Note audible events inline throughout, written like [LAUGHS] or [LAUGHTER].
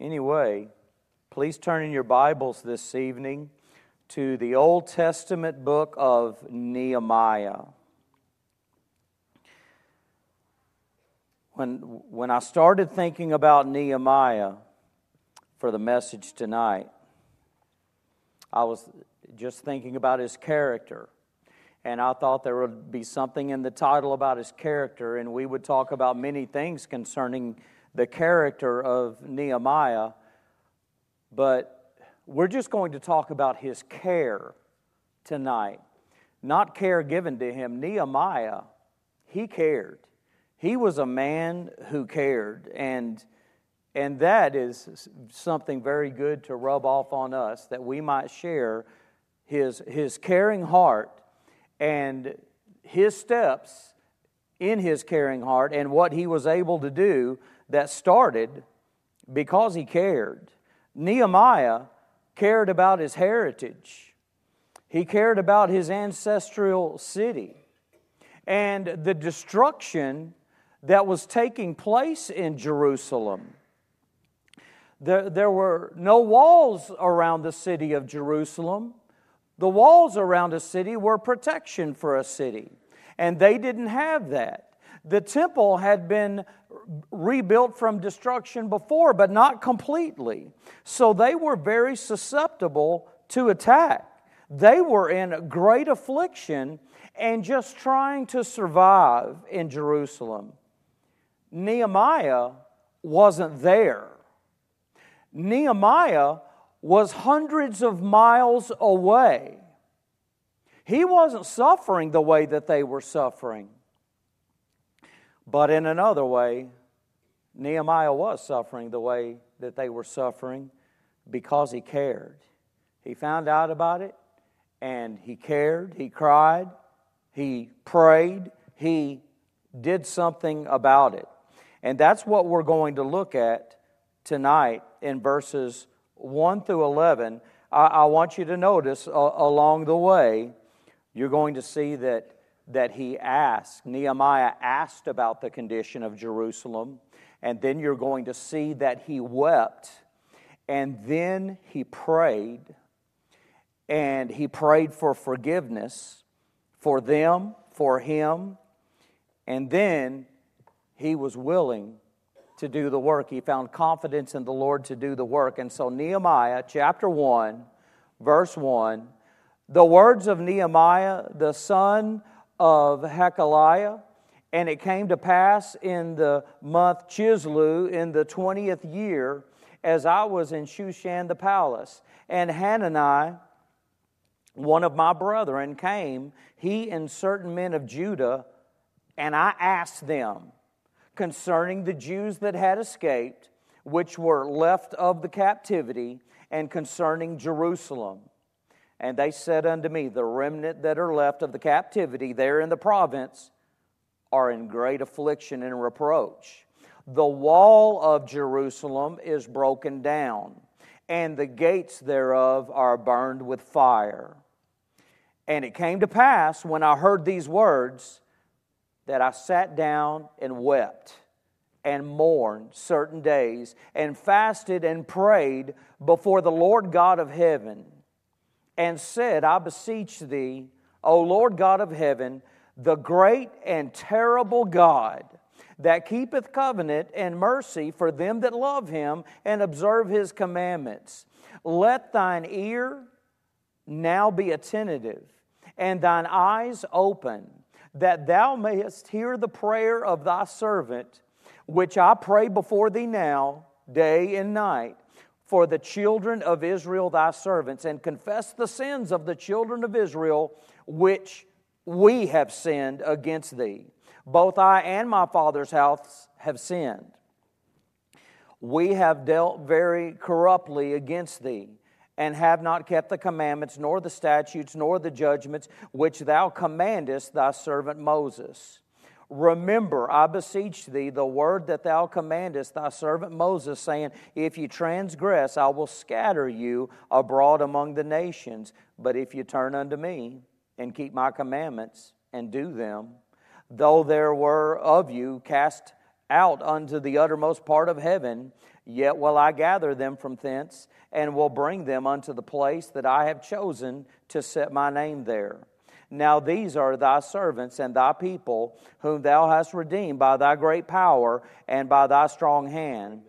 Anyway, please turn in your Bibles this evening to the Old Testament book of Nehemiah. When, when I started thinking about Nehemiah for the message tonight, I was just thinking about his character. And I thought there would be something in the title about his character, and we would talk about many things concerning the character of Nehemiah, but we're just going to talk about his care tonight. Not care given to him. Nehemiah, he cared. He was a man who cared, and, and that is something very good to rub off on us that we might share his, his caring heart and his steps in his caring heart and what he was able to do that started because he cared. Nehemiah cared about his heritage, he cared about his ancestral city. And the destruction that was taking place in Jerusalem. There, there were no walls around the city of Jerusalem. The walls around a city were protection for a city, and they didn't have that. The temple had been rebuilt from destruction before, but not completely. So they were very susceptible to attack. They were in great affliction and just trying to survive in Jerusalem. Nehemiah wasn't there. Nehemiah was hundreds of miles away. He wasn't suffering the way that they were suffering. But in another way, Nehemiah was suffering the way that they were suffering because he cared. He found out about it and he cared, he cried, he prayed, he did something about it. And that's what we're going to look at tonight in verses 1 through 11. I, I want you to notice uh, along the way, you're going to see that that he asked. Nehemiah asked about the condition of Jerusalem, and then you're going to see that he wept, and then he prayed, and he prayed for forgiveness for them, for him, and then he was willing to do the work. He found confidence in the Lord to do the work. And so, Nehemiah chapter 1, verse 1, the words of Nehemiah, the son of Hachaliah. And it came to pass in the month Chisleu in the 20th year, as I was in Shushan the palace. And Hanani, one of my brethren, came, he and certain men of Judah, and I asked them concerning the Jews that had escaped, which were left of the captivity, and concerning Jerusalem. And they said unto me, The remnant that are left of the captivity there in the province are in great affliction and reproach. The wall of Jerusalem is broken down, and the gates thereof are burned with fire. And it came to pass when I heard these words that I sat down and wept and mourned certain days and fasted and prayed before the Lord God of heaven and said, I beseech thee, O Lord God of heaven, the great and terrible God that keepeth covenant and mercy for them that love him and observe his commandments. Let thine ear now be attentive and thine eyes open, that thou mayest hear the prayer of thy servant, which I pray before thee now, day and night for the children of Israel, thy servants, and confess the sins of the children of Israel, which we have sinned against thee. Both I and my father's house have sinned. We have dealt very corruptly against thee, and have not kept the commandments, nor the statutes, nor the judgments which thou commandest thy servant Moses. Remember, I beseech thee, the word that thou commandest thy servant Moses, saying, If you transgress, I will scatter you abroad among the nations. But if you turn unto me and keep my commandments and do them, though there were of you cast out unto the uttermost part of heaven, Yet will I gather them from thence, and will bring them unto the place that I have chosen to set my name there. Now these are thy servants and thy people, whom thou hast redeemed by thy great power and by thy strong hand.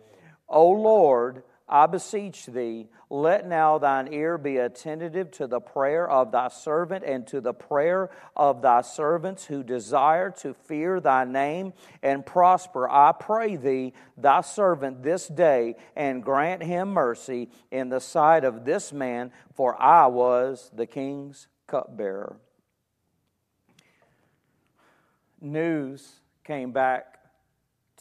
O Lord, I beseech thee, let now thine ear be attentive to the prayer of thy servant and to the prayer of thy servants who desire to fear thy name and prosper. I pray thee, thy servant, this day, and grant him mercy in the sight of this man, for I was the king's cupbearer. News came back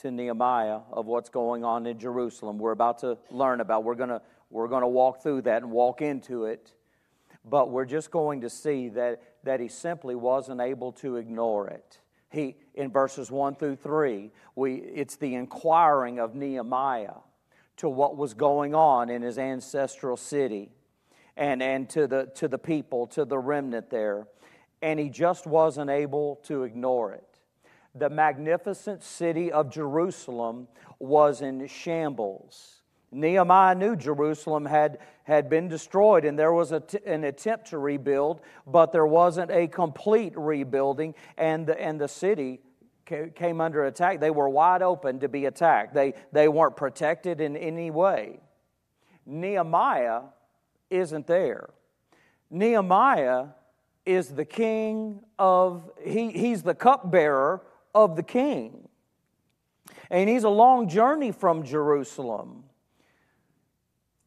to Nehemiah of what's going on in Jerusalem. We're about to learn about. We're going to we're going to walk through that and walk into it. But we're just going to see that that he simply wasn't able to ignore it. He in verses 1 through 3, we it's the inquiring of Nehemiah to what was going on in his ancestral city and and to the to the people, to the remnant there. And he just wasn't able to ignore it the magnificent city of Jerusalem was in shambles. Nehemiah knew Jerusalem had, had been destroyed and there was an attempt to rebuild, but there wasn't a complete rebuilding, and the, and the city came under attack. They were wide open to be attacked, they, they weren't protected in any way. Nehemiah isn't there. Nehemiah is the king of, he, he's the cupbearer of the king. And he's a long journey from Jerusalem.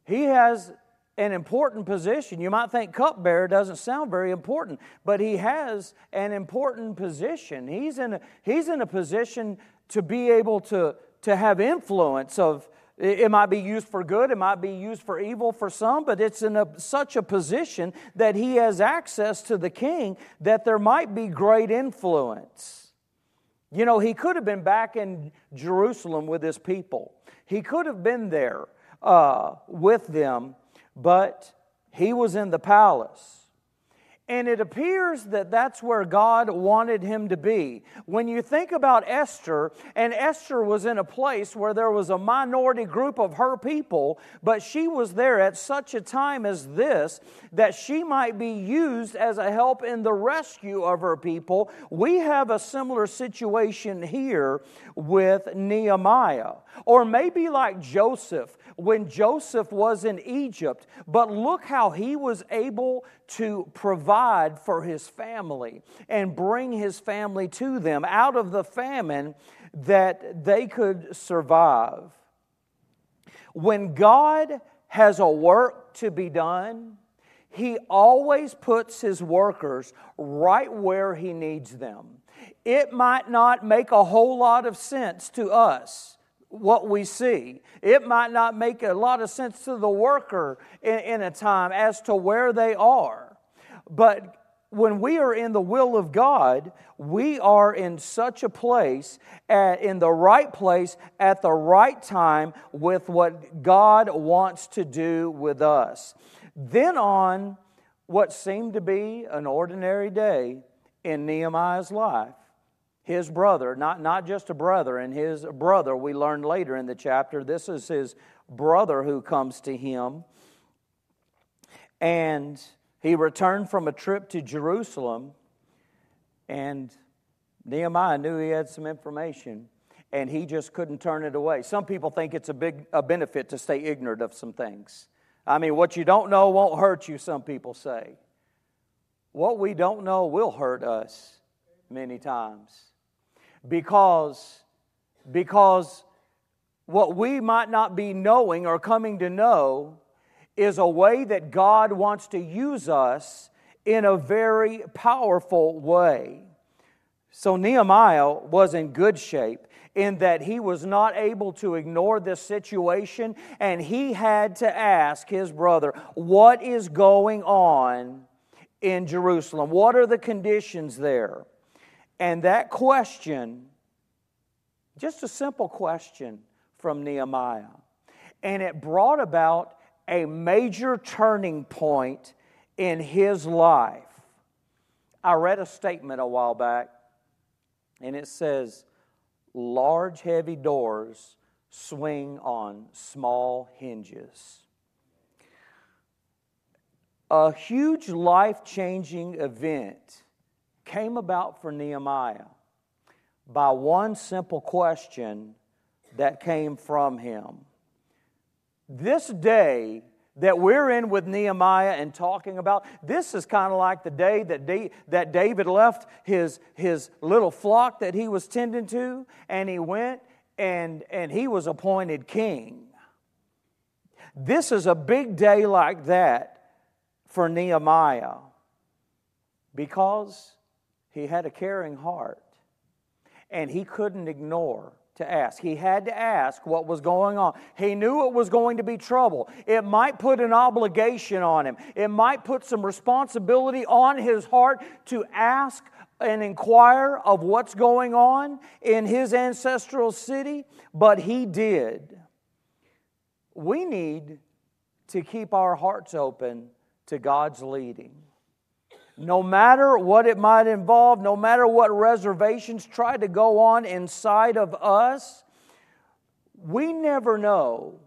He has an important position. You might think cupbearer doesn't sound very important, but he has an important position. He's in a, he's in a position to be able to, to have influence of it might be used for good, it might be used for evil for some, but it's in a, such a position that he has access to the king that there might be great influence. You know, he could have been back in Jerusalem with his people, he could have been there uh, with them, but he was in the palace. And it appears that that's where God wanted him to be. When you think about Esther, and Esther was in a place where there was a minority group of her people, but she was there at such a time as this that she might be used as a help in the rescue of her people. We have a similar situation here with Nehemiah. Or maybe like Joseph, when Joseph was in Egypt, but look how he was able to provide for his family and bring his family to them out of the famine that they could survive. When God has a work to be done, he always puts his workers right where he needs them. It might not make a whole lot of sense to us what we see. It might not make a lot of sense to the worker in, in, a time as to where they are. But when we are in the will of God, we are in such a place, at, in the right place, at the right time, with what God wants to do with us. Then, on what seemed to be an ordinary day in Nehemiah's life, his brother, not, not just a brother, and his brother, we learned later in the chapter, this is his brother who comes to him. And he returned from a trip to Jerusalem, and Nehemiah knew he had some information, and he just couldn't turn it away. Some people think it's a big a benefit to stay ignorant of some things. I mean, what you don't know won't hurt you, some people say. What we don't know will hurt us many times because, because what we might not be knowing or coming to know is a way that God wants to use us in a very powerful way. So Nehemiah was in good shape in that he was not able to ignore this situation and he had to ask his brother, What is going on in Jerusalem? What are the conditions there? And that question, just a simple question from Nehemiah, and it brought about a major turning point in his life. I read a statement a while back, and it says, Large, heavy doors swing on small hinges. A huge life changing event came about for Nehemiah by one simple question that came from him. This day that we're in with Nehemiah and talking about, this is kind of like the day that, that David left his, his little flock that he was tending to, and he went and, and he was appointed king. This is a big day like that for Nehemiah because he had a caring heart and he couldn't ignore to ask. He had to ask what was going on. He knew it was going to be trouble. It might put an obligation on him, it might put some responsibility on his heart to ask and inquire of what's going on in his ancestral city, but he did. We need to keep our hearts open to God's leading. No matter what it might involve, no matter what reservations try to go on inside of us, we never know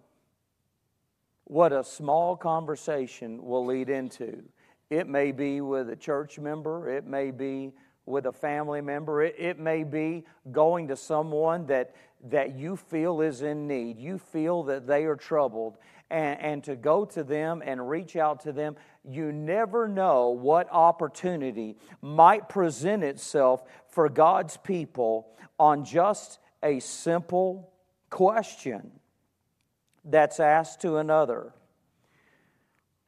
what a small conversation will lead into. It may be with a church member, it may be with a family member, it, it may be going to someone that, that you feel is in need. You feel that they are troubled and, and to go to them and reach out to them. You never know what opportunity might present itself for God's people on just a simple question that's asked to another.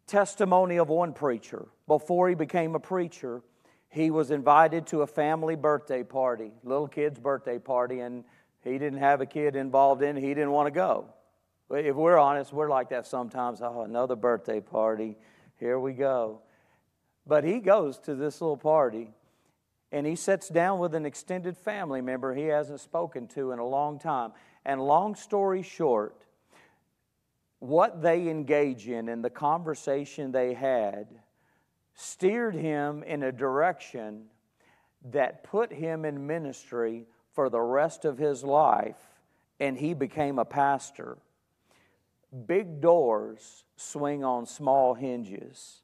Testimony of one preacher. Before he became a preacher, he was invited to a family birthday party, little kid's birthday party, and he didn't have a kid involved in it. He didn't want to go. If we're honest, we're like that sometimes. Oh, another birthday party. Here we go. But he goes to this little party and he sits down with an extended family member he hasn't spoken to in a long time. And long story short, what they engage in and the conversation they had steered him in a direction that put him in ministry for the rest of his life, and he became a pastor. Big doors swing on small hinges.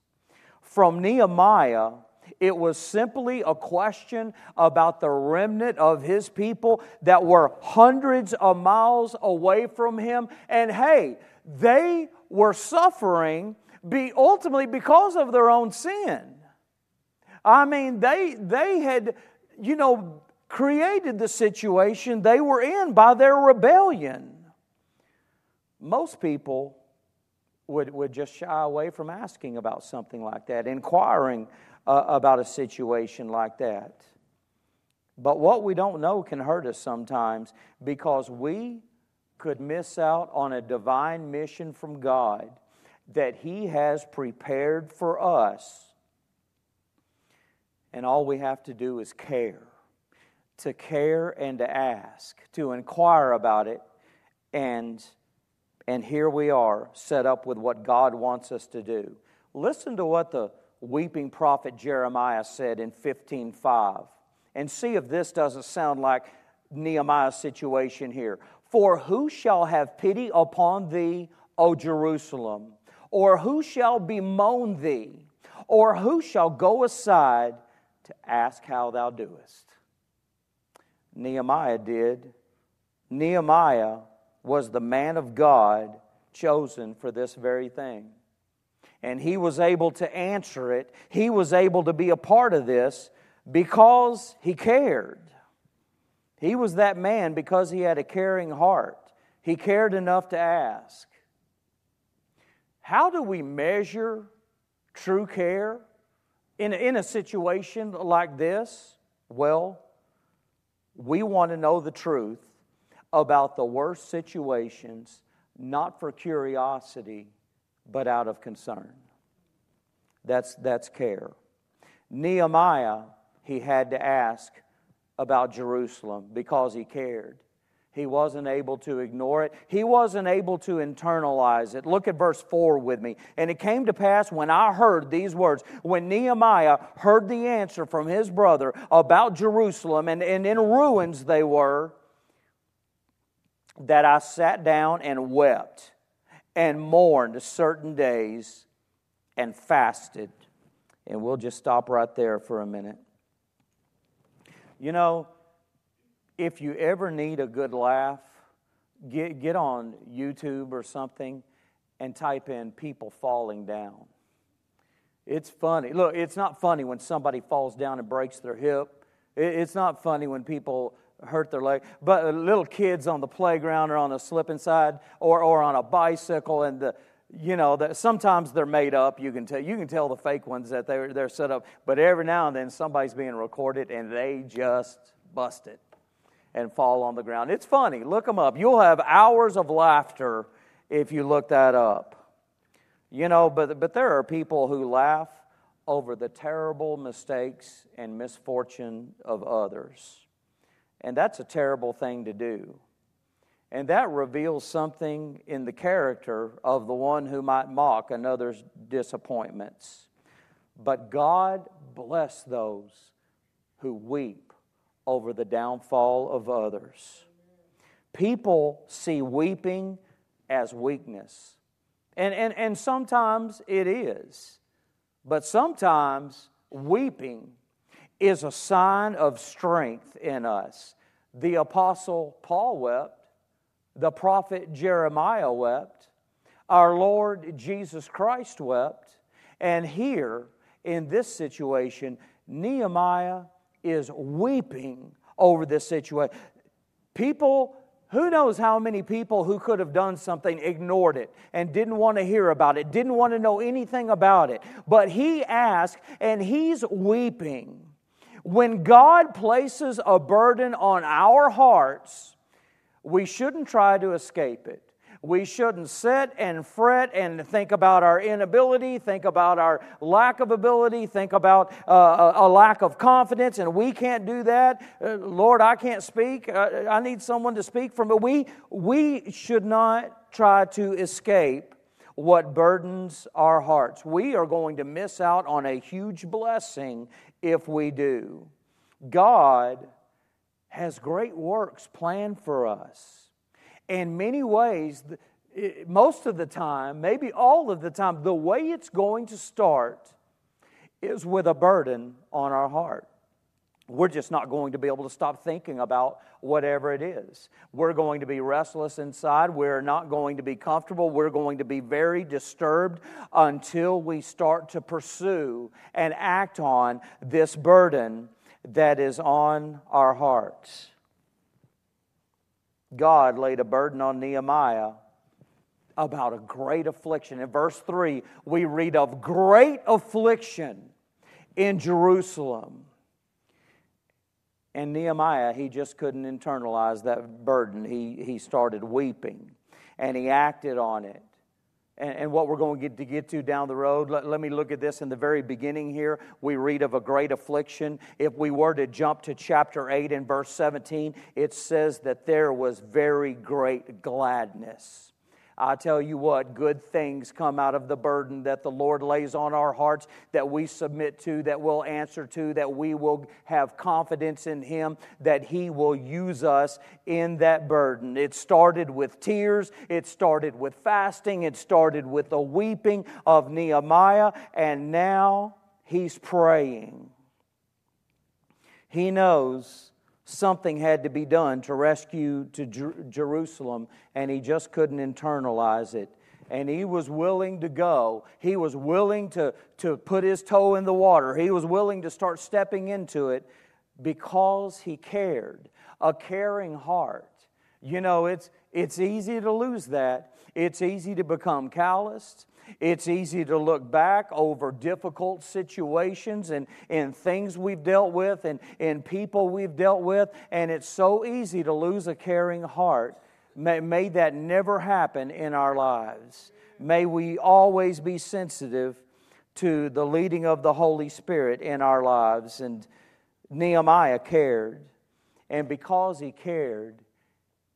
From Nehemiah, it was simply a question about the remnant of his people that were hundreds of miles away from him. And hey, they were suffering be ultimately because of their own sin. I mean, they they had, you know, created the situation they were in by their rebellion. Most people would, would just shy away from asking about something like that, inquiring uh, about a situation like that. But what we don't know can hurt us sometimes because we could miss out on a divine mission from God that He has prepared for us. And all we have to do is care. To care and to ask, to inquire about it and and here we are set up with what God wants us to do. Listen to what the weeping prophet Jeremiah said in 15:5 and see if this doesn't sound like Nehemiah's situation here. For who shall have pity upon thee, O Jerusalem? Or who shall bemoan thee? Or who shall go aside to ask how thou doest? Nehemiah did. Nehemiah was the man of God chosen for this very thing. And he was able to answer it. He was able to be a part of this because he cared. He was that man because he had a caring heart. He cared enough to ask. How do we measure true care in a, in a situation like this? Well, we want to know the truth about the worst situations, not for curiosity, but out of concern. That's, that's care. Nehemiah, he had to ask about Jerusalem because he cared. He wasn't able to ignore it. He wasn't able to internalize it. Look at verse 4 with me. And it came to pass when I heard these words, when Nehemiah heard the answer from his brother about Jerusalem, and, and in ruins they were, that I sat down and wept and mourned certain days and fasted. And we'll just stop right there for a minute. You know, if you ever need a good laugh, get, get on YouTube or something and type in people falling down. It's funny. Look, it's not funny when somebody falls down and breaks their hip. It's not funny when people hurt their leg. But little kids on the playground or on a slip and slide or, or on a bicycle and the, you know, that sometimes they're made up. You can tell you can tell the fake ones that they're they're set up. But every now and then somebody's being recorded and they just bust it and fall on the ground. It's funny. Look them up. You'll have hours of laughter if you look that up. You know, but but there are people who laugh over the terrible mistakes and misfortune of others. And that's a terrible thing to do. And that reveals something in the character of the one who might mock another's disappointments. But God bless those who weep over the downfall of others. People see weeping as weakness. And, and, and sometimes it is. But sometimes weeping is a sign of strength in us. The Apostle Paul wept, the prophet Jeremiah wept, our Lord Jesus Christ wept, and here in this situation, Nehemiah is weeping over this situation. People who knows how many people who could have done something ignored it and didn't want to hear about it, didn't want to know anything about it. But he asked, and he's weeping. When God places a burden on our hearts, we shouldn't try to escape it. We shouldn't sit and fret and think about our inability, think about our lack of ability, think about uh, a lack of confidence, and we can't do that. Uh, Lord, I can't speak. Uh, I need someone to speak for me. We, we should not try to escape what burdens our hearts. We are going to miss out on a huge blessing if we do. God has great works planned for us. In many ways, most of the time, maybe all of the time, the way it's going to start is with a burden on our heart. We're just not going to be able to stop thinking about whatever it is. We're going to be restless inside. We're not going to be comfortable. We're going to be very disturbed until we start to pursue and act on this burden that is on our hearts. God laid a burden on Nehemiah about a great affliction. In verse 3, we read of great affliction in Jerusalem. And Nehemiah, he just couldn't internalize that burden. He, he started weeping and he acted on it and, and what we're going to get to get to down the road. Let, let me look at this in the very beginning here. We read of a great affliction. If we were to jump to chapter 8 and verse 17, it says that there was very great gladness. I tell you what, good things come out of the burden that the Lord lays on our hearts, that we submit to, that we'll answer to, that we will have confidence in Him, that He will use us in that burden. It started with tears, it started with fasting, it started with the weeping of Nehemiah, and now he's praying. He knows something had to be done to rescue to Jer- Jerusalem, and he just couldn't internalize it. And he was willing to go. He was willing to, to put his toe in the water. He was willing to start stepping into it because he cared. A caring heart. You know, it's, it's easy to lose that. It's easy to become calloused. It's easy to look back over difficult situations and, and things we've dealt with and, and people we've dealt with, and it's so easy to lose a caring heart. May, may that never happen in our lives. May we always be sensitive to the leading of the Holy Spirit in our lives. And Nehemiah cared, and because he cared,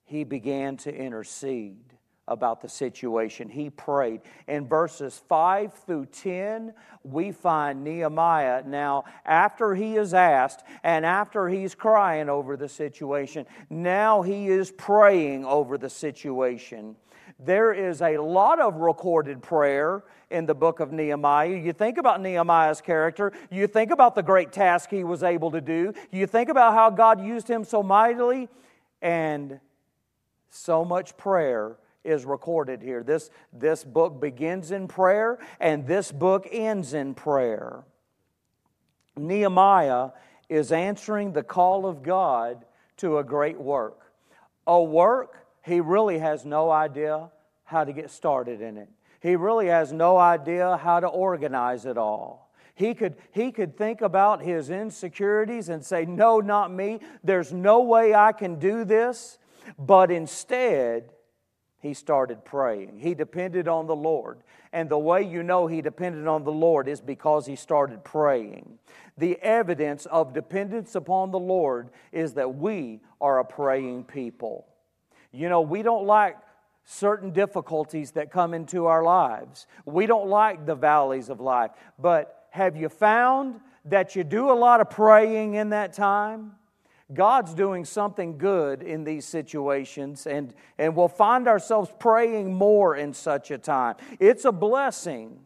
he began to intercede about the situation. He prayed. In verses 5 through 10, we find Nehemiah now, after he is asked and after he's crying over the situation, now he is praying over the situation. There is a lot of recorded prayer in the book of Nehemiah. You think about Nehemiah's character, you think about the great task he was able to do, you think about how God used him so mightily, and so much prayer is recorded here. This, this book begins in prayer, and this book ends in prayer. Nehemiah is answering the call of God to a great work. A work he really has no idea how to get started in it. He really has no idea how to organize it all. He could, he could think about his insecurities and say, No, not me. There's no way I can do this. But instead, he started praying. He depended on the Lord. And the way you know he depended on the Lord is because he started praying. The evidence of dependence upon the Lord is that we are a praying people. You know, we don't like certain difficulties that come into our lives, we don't like the valleys of life. But have you found that you do a lot of praying in that time? God's doing something good in these situations, and, and we'll find ourselves praying more in such a time. It's a blessing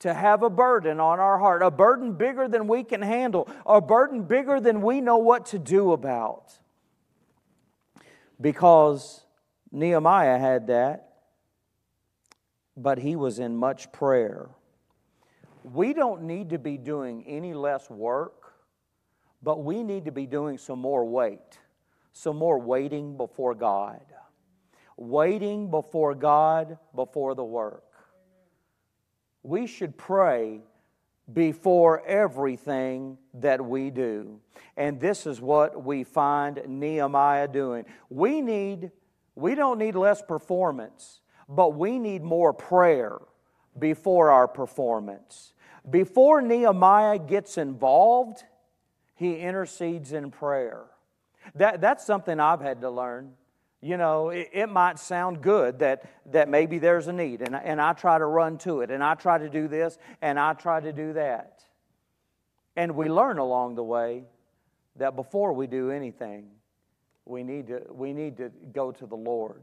to have a burden on our heart, a burden bigger than we can handle, a burden bigger than we know what to do about. Because Nehemiah had that, but he was in much prayer. We don't need to be doing any less work but we need to be doing some more wait, some more waiting before God. Waiting before God before the work. We should pray before everything that we do. And this is what we find Nehemiah doing. We need we don't need less performance, but we need more prayer before our performance. Before Nehemiah gets involved, he intercedes in prayer. That, that's something I've had to learn. You know, it, it, might sound good that, that maybe there's a need, and, and I try to run to it, and I try to do this, and I try to do that. And we learn along the way that before we do anything, we need to, we need to go to the Lord.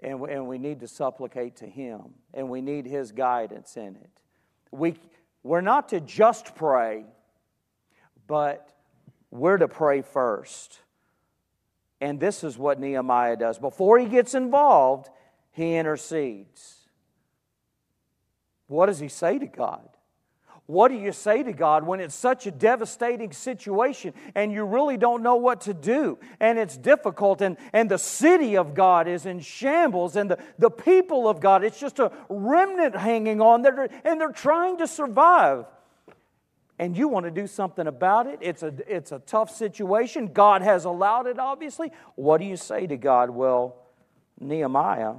And we, and we need to supplicate to Him. And we need His guidance in it. We, we're not to just pray, but we're to pray first. And this is what Nehemiah does. Before he gets involved, he intercedes. What does he say to God? What do you say to God when it's such a devastating situation and you really don't know what to do and it's difficult and, and the city of God is in shambles and the, the people of God, it's just a remnant hanging on there and they're trying to survive? And you want to do something about it, it's a, it's a tough situation. God has allowed it, obviously. What do you say to God? Well, Nehemiah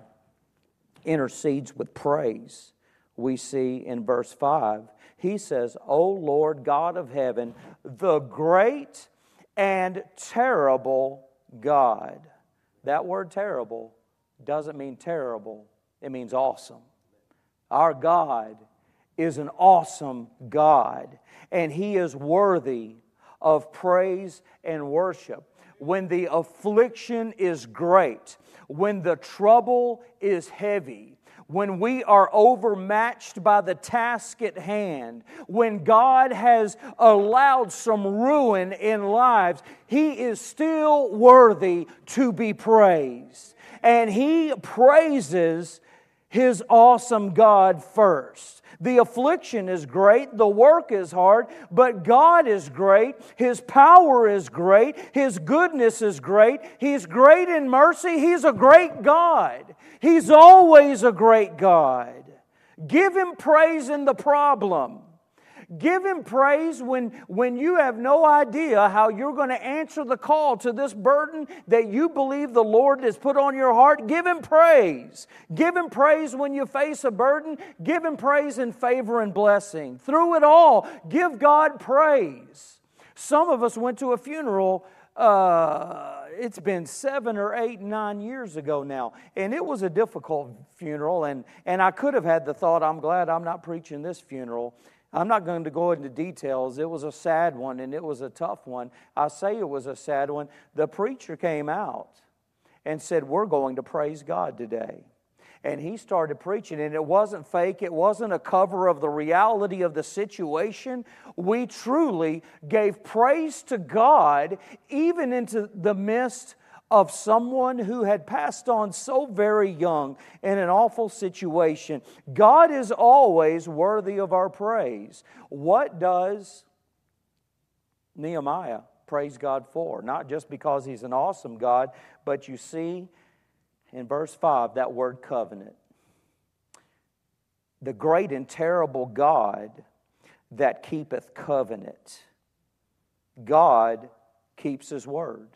intercedes with praise. We see in verse 5. He says, O Lord God of heaven, the great and terrible God. That word terrible doesn't mean terrible, it means awesome. Our God is an awesome God, and He is worthy of praise and worship. When the affliction is great, when the trouble is heavy, when we are overmatched by the task at hand, when God has allowed some ruin in lives, He is still worthy to be praised. And He praises His awesome God first. The affliction is great, the work is hard, but God is great. His power is great, His goodness is great. He's great in mercy, He's a great God. He's always a great God. Give Him praise in the problem. Give him praise when, when you have no idea how you're going to answer the call to this burden that you believe the Lord has put on your heart. Give him praise. Give him praise when you face a burden. Give him praise in favor and blessing. Through it all, give God praise. Some of us went to a funeral uh, it's been seven or eight, nine years ago now. And it was a difficult funeral. And, and I could have had the thought, I'm glad I'm not preaching this funeral. I'm not going to go into details. It was a sad one and it was a tough one. I say it was a sad one. The preacher came out and said, We're going to praise God today and he started preaching. And it wasn't fake, it wasn't a cover of the reality of the situation. We truly gave praise to God, even into the midst of someone who had passed on so very young in an awful situation. God is always worthy of our praise. What does Nehemiah praise God for? Not just because he's an awesome God, but you see, in verse 5 that word covenant. The great and terrible God that keepeth covenant. God keeps his word.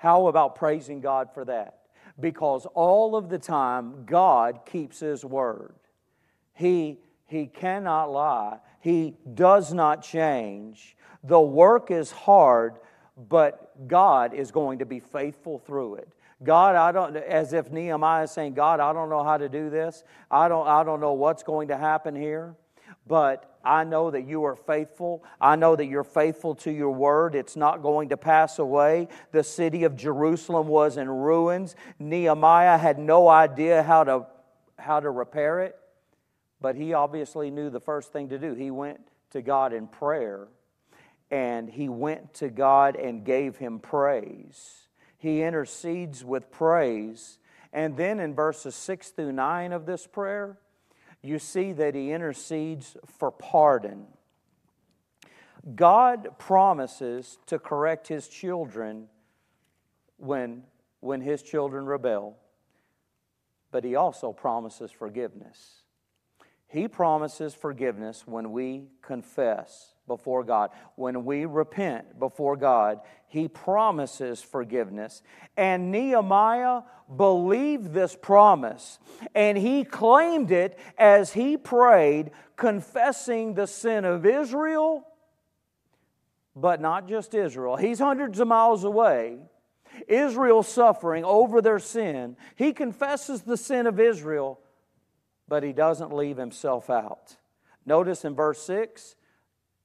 How about praising God for that? Because all of the time, God keeps his word. He, he cannot lie, he does not change. The work is hard, but God is going to be faithful through it. God, I don't, as if Nehemiah is saying, God, I don't know how to do this. I don't, I don't know what's going to happen here. But I know that you are faithful. I know that you're faithful to your word. It's not going to pass away. The city of Jerusalem was in ruins. Nehemiah had no idea how to, how to repair it, but he obviously knew the first thing to do. He went to God in prayer, and he went to God and gave him praise he intercedes with praise. And then in verses 6 through 9 of this prayer, you see that he intercedes for pardon. God promises to correct his children when, when his children rebel, but he also promises forgiveness. He promises forgiveness when we confess before God. When we repent before God, He promises forgiveness. And Nehemiah believed this promise, and he claimed it as he prayed, confessing the sin of Israel, but not just Israel. He's hundreds of miles away. Israel suffering over their sin. He confesses the sin of Israel, but he doesn't leave himself out. Notice in verse 6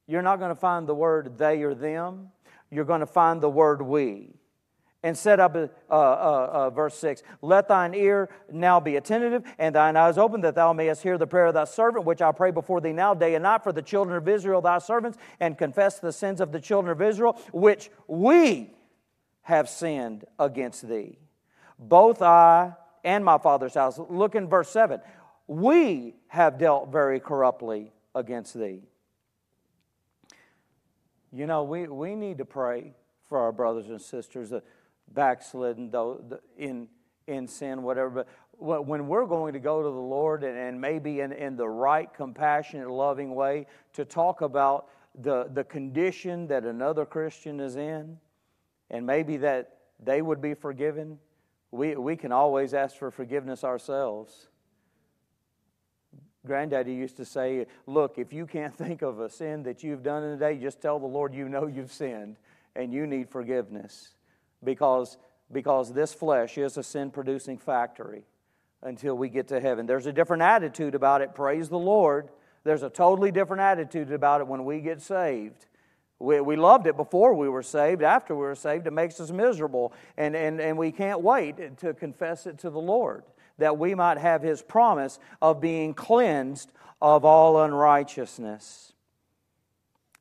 you're not going to find the word they or them. You're going to find the word we. And set up uh, uh, uh, verse 6 Let thine ear now be attentive, and thine eyes open, that thou mayest hear the prayer of thy servant, which I pray before thee now, day and night, for the children of Israel, thy servants, and confess the sins of the children of Israel, which we have sinned against thee. Both I and my father's house. Look in verse 7. We have dealt very corruptly against thee. You know, we, we need to pray for our brothers and sisters that backslidden in in sin, whatever. But when we're going to go to the Lord and, and maybe in, in the right, compassionate, loving way to talk about the, the condition that another Christian is in, and maybe that they would be forgiven, we, we can always ask for forgiveness ourselves. Granddaddy used to say, Look, if you can't [LAUGHS] think of a sin that you've done in a day, just tell the Lord you know you've sinned and you need forgiveness. Because, because this flesh is a sin producing factory until we get to heaven. There's a different attitude about it, praise the Lord. There's a totally different attitude about it when we get saved. We, we loved it before we were saved. After we were saved, it makes us miserable. And, and, and we can't wait to confess it to the Lord that we might have his promise of being cleansed of all unrighteousness.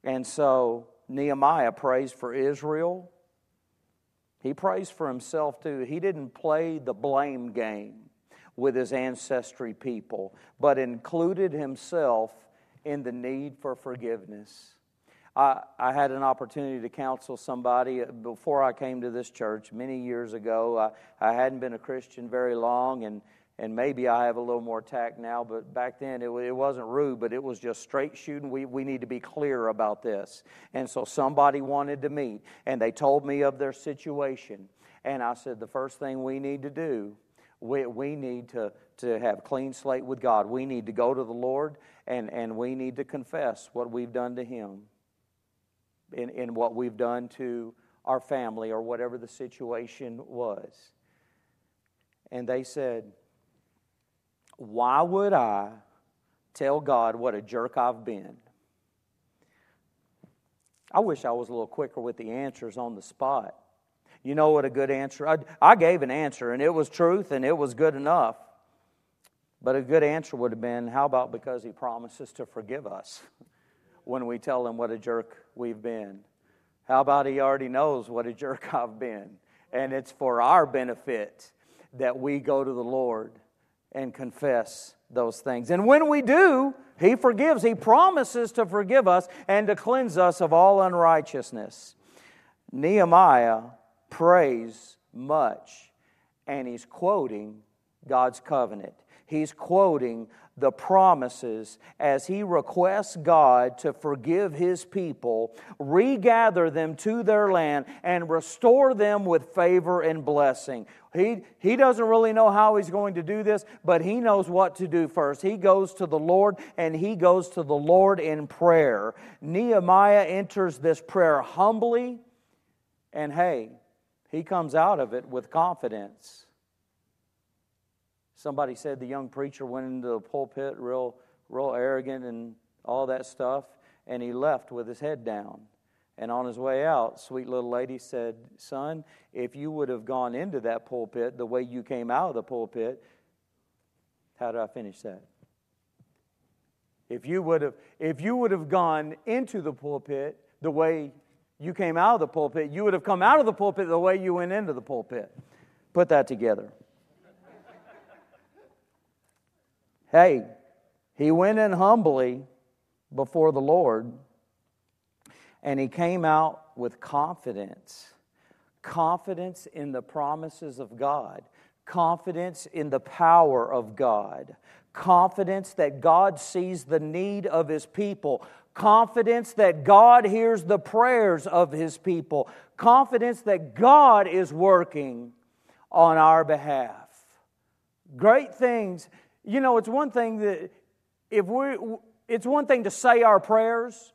And so Nehemiah prays for Israel. He prays for himself too. He didn't play the blame game with his ancestry people, but included himself in the need for forgiveness. I, I had an opportunity to counsel somebody before I came to this church many years ago. I, I hadn't been a Christian very long, and, and maybe I have a little more tact now, but back then it, it wasn't rude, but it was just straight shooting. We, we need to be clear about this. And so somebody wanted to meet, and they told me of their situation. And I said, the first thing we need to do we, we need to, to have clean slate with God. We need to go to the Lord and, and we need to confess what we've done to Him in, in what we've done to our family or whatever the situation was. And they said, Why would I tell God what a jerk I've been? I wish I was a little quicker with the answers on the spot. You know what a good answer? I, I gave an answer and it was truth and it was good enough. But a good answer would have been, how about because he promises to forgive us [LAUGHS] when we tell him what a jerk we've been? How about he already knows what a jerk [LAUGHS] I've been? And it's for our benefit that we go to the Lord and confess those things. And when we do, he forgives. He promises to forgive us and to cleanse us of all unrighteousness. Nehemiah prays much, and he's quoting God's covenant. He's quoting the promises as he requests God to forgive his people, regather them to their land, and restore them with favor and blessing. He, he doesn't really know how he's going to do this, but he knows what to do first. He goes to the Lord and he goes to the Lord in prayer. Nehemiah enters this prayer humbly, and hey, he comes out of it with confidence. Somebody said the young preacher went into the pulpit real, real arrogant and all that stuff, and he left with his head down. And on his way out, sweet little lady said, Son, if you would have gone into that pulpit the way you came out of the pulpit, how did I finish that? If you would have, if you would have gone into the pulpit the way you came out of the pulpit, you would have come out of the pulpit the way you went into the pulpit. Put that together. Hey, he went in humbly before the Lord and he came out with confidence. Confidence in the promises of God, confidence in the power of God, confidence that God sees the need of his people, confidence that God hears the prayers of his people, confidence that God is working on our behalf. Great things you know, it's one thing that if we it's one thing to say our prayers,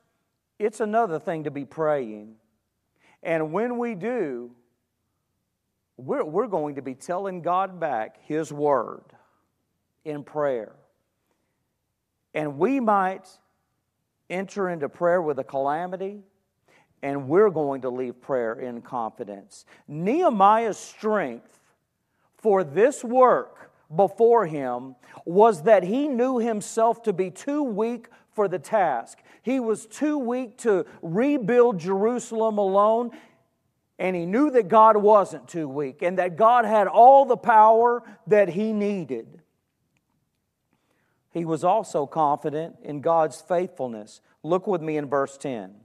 it's another thing to be praying. And when we do, we're, we're going to be telling God back His word in prayer. And we might enter into prayer with a calamity, and we're going to leave prayer in confidence. Nehemiah's strength for this work before him was that he knew himself to be too weak for the task. He was too weak to rebuild Jerusalem alone, and he knew that God wasn't too weak and that God had all the power that he needed. He was also confident in God's faithfulness. Look with me in verse 10.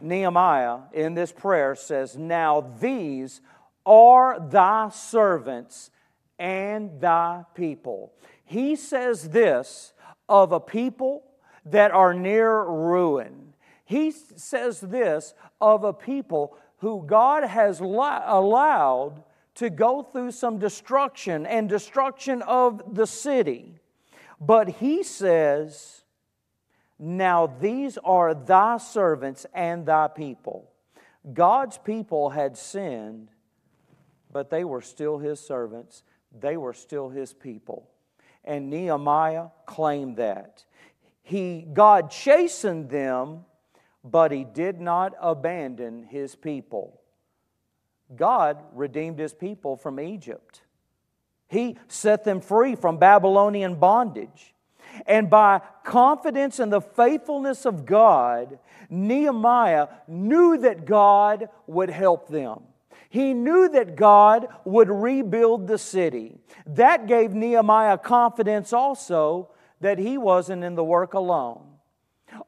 Nehemiah in this prayer says, Now these are thy servants and thy people. He says this of a people that are near ruin. He says this of a people who God has allowed to go through some destruction and destruction of the city. But he says, Now these are thy servants and thy people. God's people had sinned, but they were still his servants they were still his people. And Nehemiah claimed that. He, God chastened them, but he did not abandon his people. God redeemed his people from Egypt. He set them free from Babylonian bondage. And by confidence in the faithfulness of God, Nehemiah knew that God would help them. He knew that God would rebuild the city. That gave Nehemiah confidence also that he wasn't in the work alone.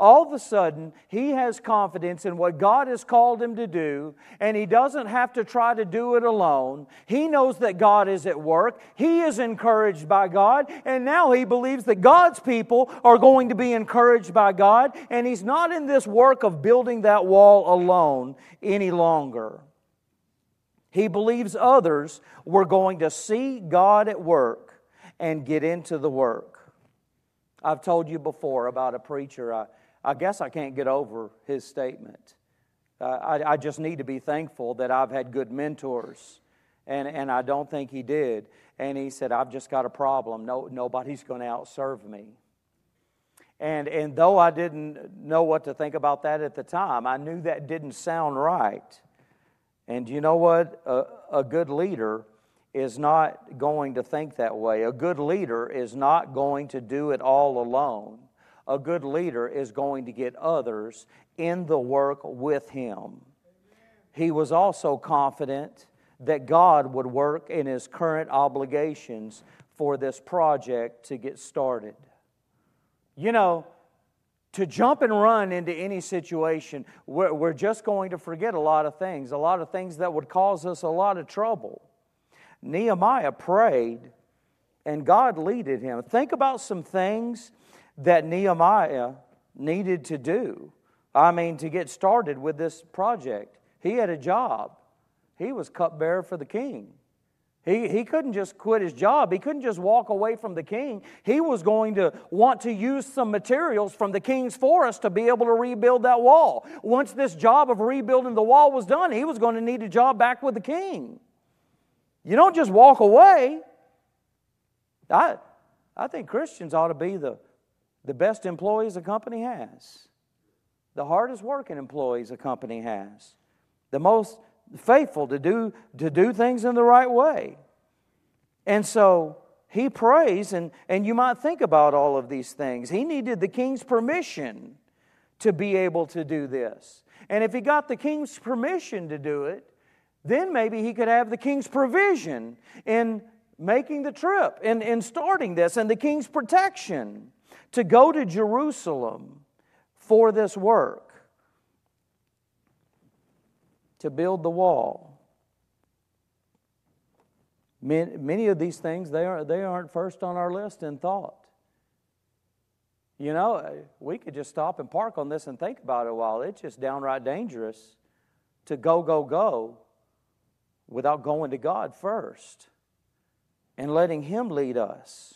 All of a sudden, he has confidence in what God has called him to do, and he doesn't have to try to do it alone. He knows that God is at work. He is encouraged by God, and now he believes that God's people are going to be encouraged by God, and he's not in this work of building that wall alone any longer. He believes others were going to see God at work and get into the work. I've told you before about a preacher. I, I guess I can't get over his statement. uh, I, I just need to be thankful that I've had good mentors. And, and I don't think he did. And he said, I've just got a problem. No, nobody's going to outserve me. And, and though I didn't know what to think about that at the time, I knew that didn't sound right. And you know what? A, a good leader is not going to think that way. A good leader is not going to do it all alone. A good leader is going to get others in the work with him. He was also confident that God would work in his current obligations for this project to get started. You know, to jump and run into any situation, we're, we're just going to forget a lot of things, a lot of things that would cause us a lot of trouble. Nehemiah prayed and God leaded him. Think about some things that Nehemiah needed to do. I mean, to get started with this project. He had a job, he was cupbearer for the king. He, he couldn't just quit his job. He couldn't just walk away from the king. He was going to want to use some materials from the king's forest to be able to rebuild that wall. Once this job of rebuilding the wall was done, he was going to need a job back with the king. You don't just walk away. I, I think Christians ought to be the, the best employees a company has, the hardest working employees a company has, the most faithful to do, to do things in the right way. And so he prays, and, and you might think about all of these things. He needed the king's permission to be able to do this. And if he got the king's permission to do it, then maybe he could have the king's provision in making the trip and in, in starting this and the king's protection to go to Jerusalem for this work to build the wall. Many of these things, they, are, they aren't first on our list in thought. You know, we could just stop and park on this and think about it a while. It's just downright dangerous to go, go, go without going to God first and letting Him lead us.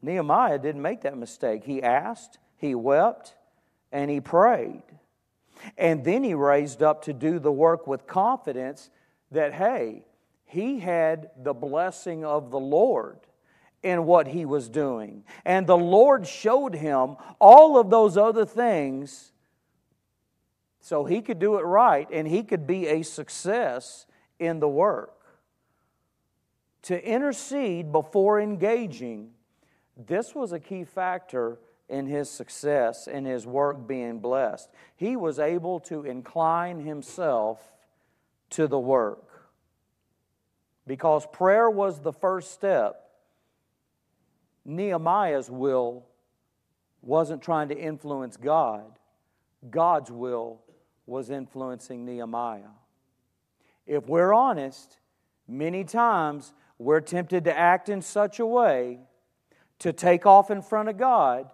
Nehemiah didn't make that mistake. He asked, he wept, and he prayed. And then he raised up to do the work with confidence that, hey, he had the blessing of the Lord in what he was doing. And the Lord showed him all of those other things so he could do it right and he could be a success in the work. To intercede before engaging, this was a key factor in his success and his work being blessed. He was able to incline himself to the work. Because prayer was the first step, Nehemiah's will wasn't trying to influence God, God's will was influencing Nehemiah. If we're honest, many times we're tempted to act in such a way to take off in front of God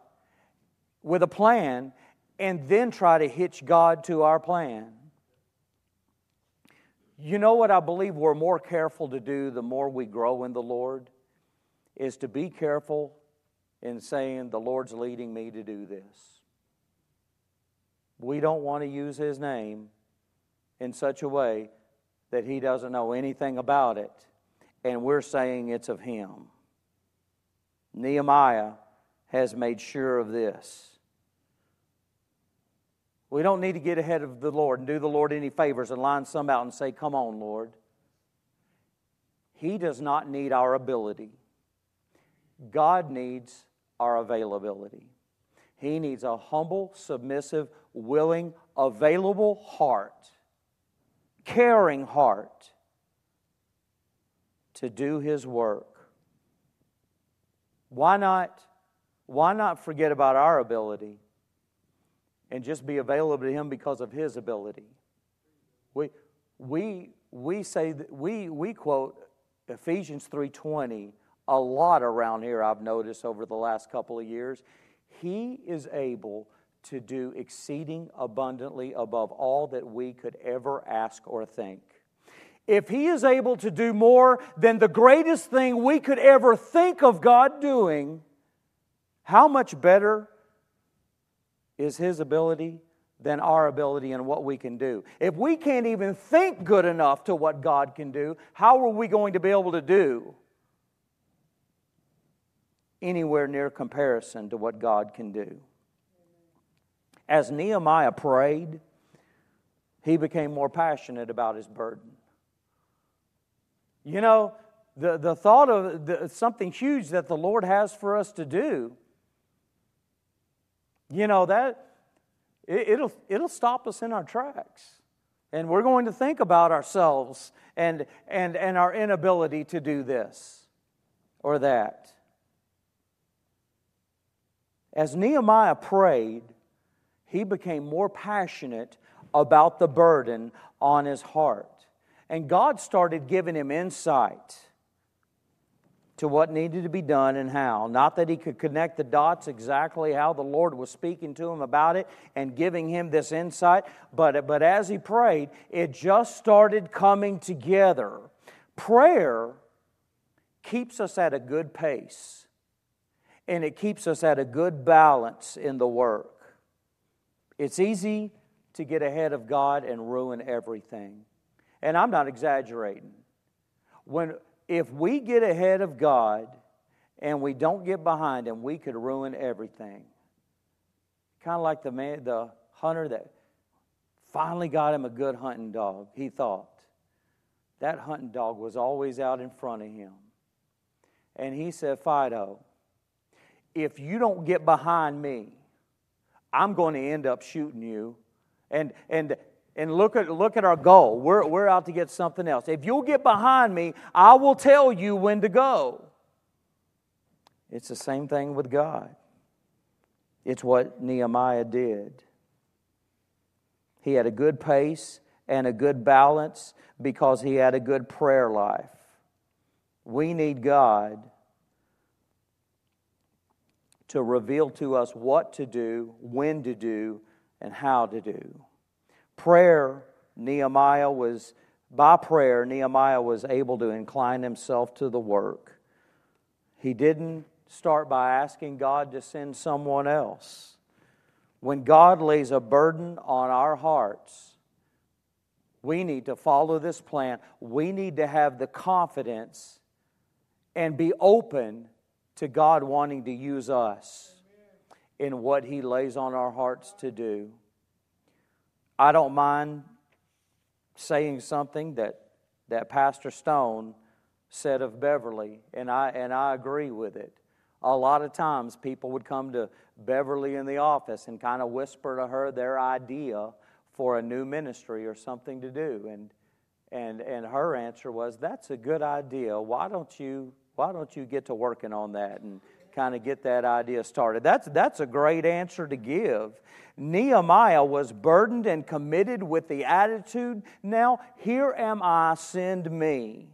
with a plan and then try to hitch God to our plan. You know what I believe we're more careful to do the more we grow in the Lord? Is to be careful in saying, The Lord's leading me to do this. We don't want to use His name in such a way that He doesn't know anything about it, and we're saying it's of Him. Nehemiah has made sure of this. We don't need to get ahead of the Lord and do the Lord any favors and line some out and say, Come on, Lord. He does not need our ability, God needs our availability. He needs a humble, submissive, willing, available heart, caring heart to do His work. Why not, why not forget about our ability and just be available to him because of his ability. We, we, we say that we, we quote Ephesians 3:20 a lot around here I've noticed over the last couple of years. He is able to do exceeding abundantly above all that we could ever ask or think. If He is able to do more than the greatest thing we could ever think of God doing, how much better is His ability than our ability and what we can do. If we can't even think good enough to what God can do, how are we going to be able to do anywhere near comparison to what God can do? As Nehemiah prayed, he became more passionate about his burden. You know, the, the thought of the, something huge that the Lord has for us to do, you know, that it, it'll, it'll stop us in our tracks. And we're going to think about ourselves and, and, and our inability to do this or that. As Nehemiah prayed, he became more passionate about the burden on his heart. And God started giving him insight to what needed to be done and how. Not that he could connect the dots exactly how the Lord was speaking to him about it and giving him this insight, but, but as he prayed, it just started coming together. Prayer keeps us at a good pace, and it keeps us at a good balance in the work. It's easy to get ahead of God and ruin everything. And I'm not exaggerating. When, if we get ahead of God and we don't get behind Him, we could ruin everything. Kind of like the, man, the hunter that finally got him a good hunting dog, he thought. That hunting dog was always out in front of him. And he said, Fido, if you don't get behind me, I'm going to end up shooting you and, and, and look, at, look at our goal. We're, we're out to get something else. If you'll get behind me, I will tell you when to go. It's the same thing with God. It's what Nehemiah did. He had a good pace and a good balance because he had a good prayer life. We need God to reveal to us what to do, when to do, and how to do. Prayer, Nehemiah was, by prayer, Nehemiah was able to incline himself to the work. He didn't start by asking God to send someone else. When God lays a burden on our hearts, we need to follow this plan. We need to have the confidence and be open to God wanting to use us in what He lays on our hearts to do. I don't mind saying something that, that Pastor Stone said of Beverly, and I, and I agree with it. A lot of times people would come to Beverly in the office and kind of whisper to her their idea for a new ministry or something to do. And, and, and her answer was, That's a good idea. Why don't you, why don't you get to working on that? And, kind of get that idea started. That's, that's a great answer to give. Nehemiah was burdened and committed with the attitude, now here am I, send me.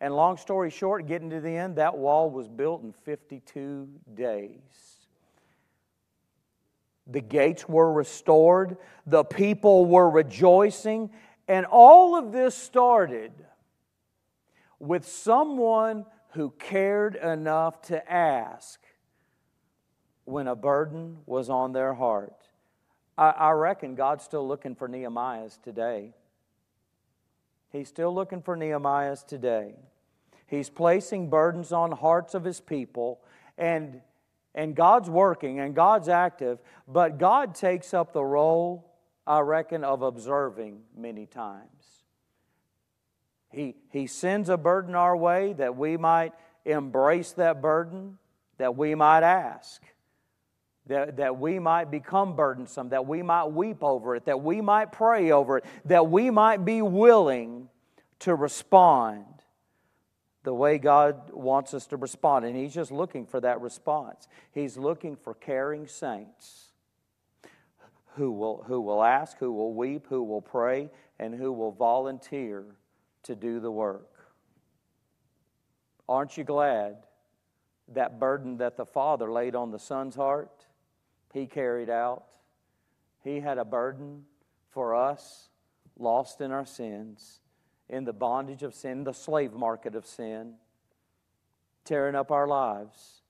And long story short, getting to the end, that wall was built in 52 days. The gates were restored, the people were rejoicing, and all of this started with someone who cared enough to ask when a burden was on their heart. I, I reckon God's still looking for Nehemiahs today. He's still looking for Nehemiahs today. He's placing burdens on hearts of his people, and, and God's working and God's active, but God takes up the role, I reckon, of observing many times. He, he sends a burden our way that we might embrace that burden, that we might ask, that, that we might become burdensome, that we might weep over it, that we might pray over it, that we might be willing to respond the way God wants us to respond. And He's just looking for that response. He's looking for caring saints who will, who will ask, who will weep, who will pray, and who will volunteer to do the work. Aren't you glad that burden that the Father laid on the Son's heart, He carried out? He had a burden for us, lost in our sins, in the bondage of sin, the slave market of sin, tearing up our lives,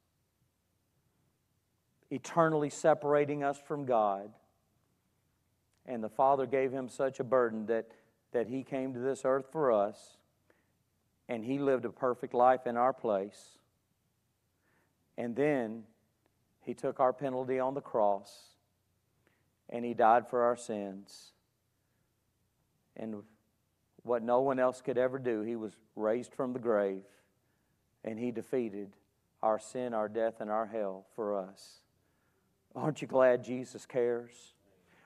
eternally separating us from God. And the Father gave him such a burden that, that he came to this earth for us and he lived a perfect life in our place. And then he took our penalty on the cross and he died for our sins. And what no one else could ever do, he was raised from the grave and he defeated our sin, our death, and our hell for us. Aren't you glad Jesus cares?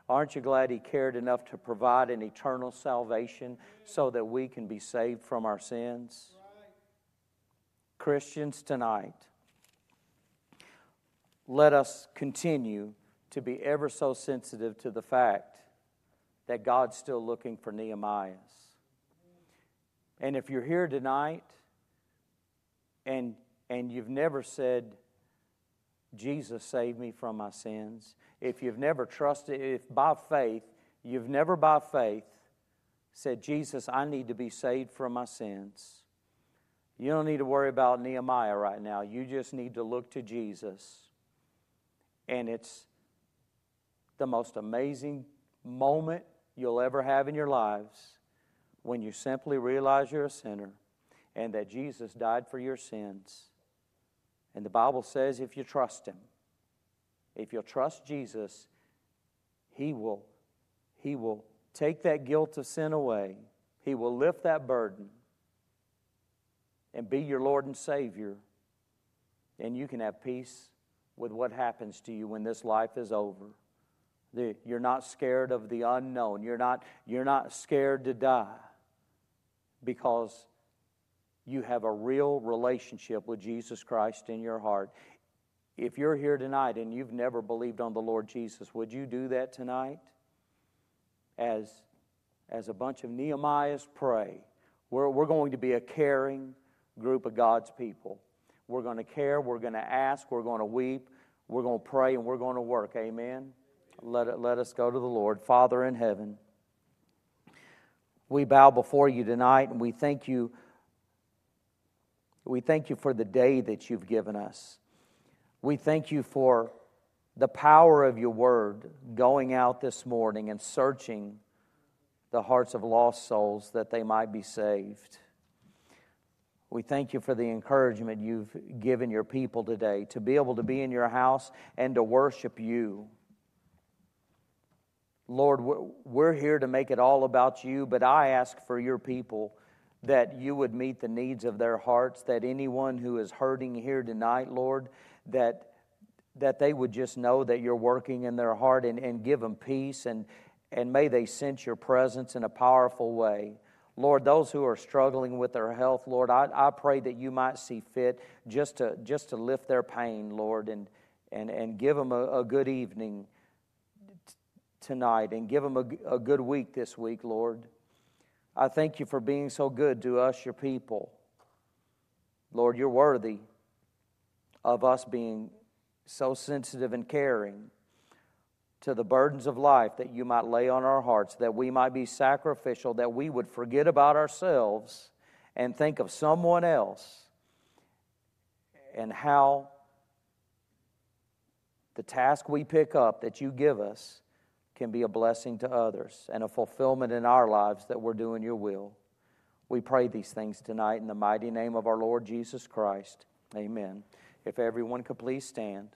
Aren't you glad He cared enough to provide an eternal salvation so that we can be saved from our sins? Christians, tonight, let us continue to be ever so sensitive to the fact that God's still looking for Nehemiahs. And if you're here tonight and, and you've never said, Jesus saved me from my sins, if you've never trusted, if by faith, you've never by faith said, Jesus, I need to be saved from my sins, you don't need to worry about Nehemiah right now. You just need to look to Jesus. And it's the most amazing moment you'll ever have in your lives when you simply realize you're a sinner and that Jesus died for your sins. And the Bible says if you trust Him, if you'll trust Jesus, He will, he will take that guilt of sin away. He will lift that burden and be your Lord and Savior. And you can have peace with what happens to you when this life is over. You're not scared of the unknown. You're not, you're not scared to die because you have a real relationship with Jesus Christ in your heart. If you're here tonight and you've never believed on the Lord Jesus, would you do that tonight? As, as a bunch of Nehemiahs pray, we're, we're going to be a caring group of God's people. We're going to care, we're going to ask, we're going to weep, we're going to pray, and we're going to work. Amen. Let, it, let us go to the Lord. Father in heaven, we bow before you tonight and we thank you we thank you for the day that you've given us. We thank you for the power of your word going out this morning and searching the hearts of lost souls that they might be saved. We thank you for the encouragement you've given your people today to be able to be in your house and to worship you. Lord, we're here to make it all about you, but I ask for your people that you would meet the needs of their hearts, that anyone who is hurting here tonight, Lord, that that they would just know that you're working in their heart and, and give them peace and, and may they sense your presence in a powerful way. Lord, those who are struggling with their health, Lord, I, I pray that you might see fit just to, just to lift their pain, Lord, and, and, and give them a, a good evening t- tonight and give them a, a good week this week, Lord. I thank you for being so good to us, your people. Lord, you're worthy of us being so sensitive and caring to the burdens of life that you might lay on our hearts, that we might be sacrificial, that we would forget about ourselves and think of someone else and how the task we pick up that you give us can be a blessing to others and a fulfillment in our lives that we're doing your will. We pray these things tonight in the mighty name of our Lord Jesus Christ. Amen. If everyone could please stand.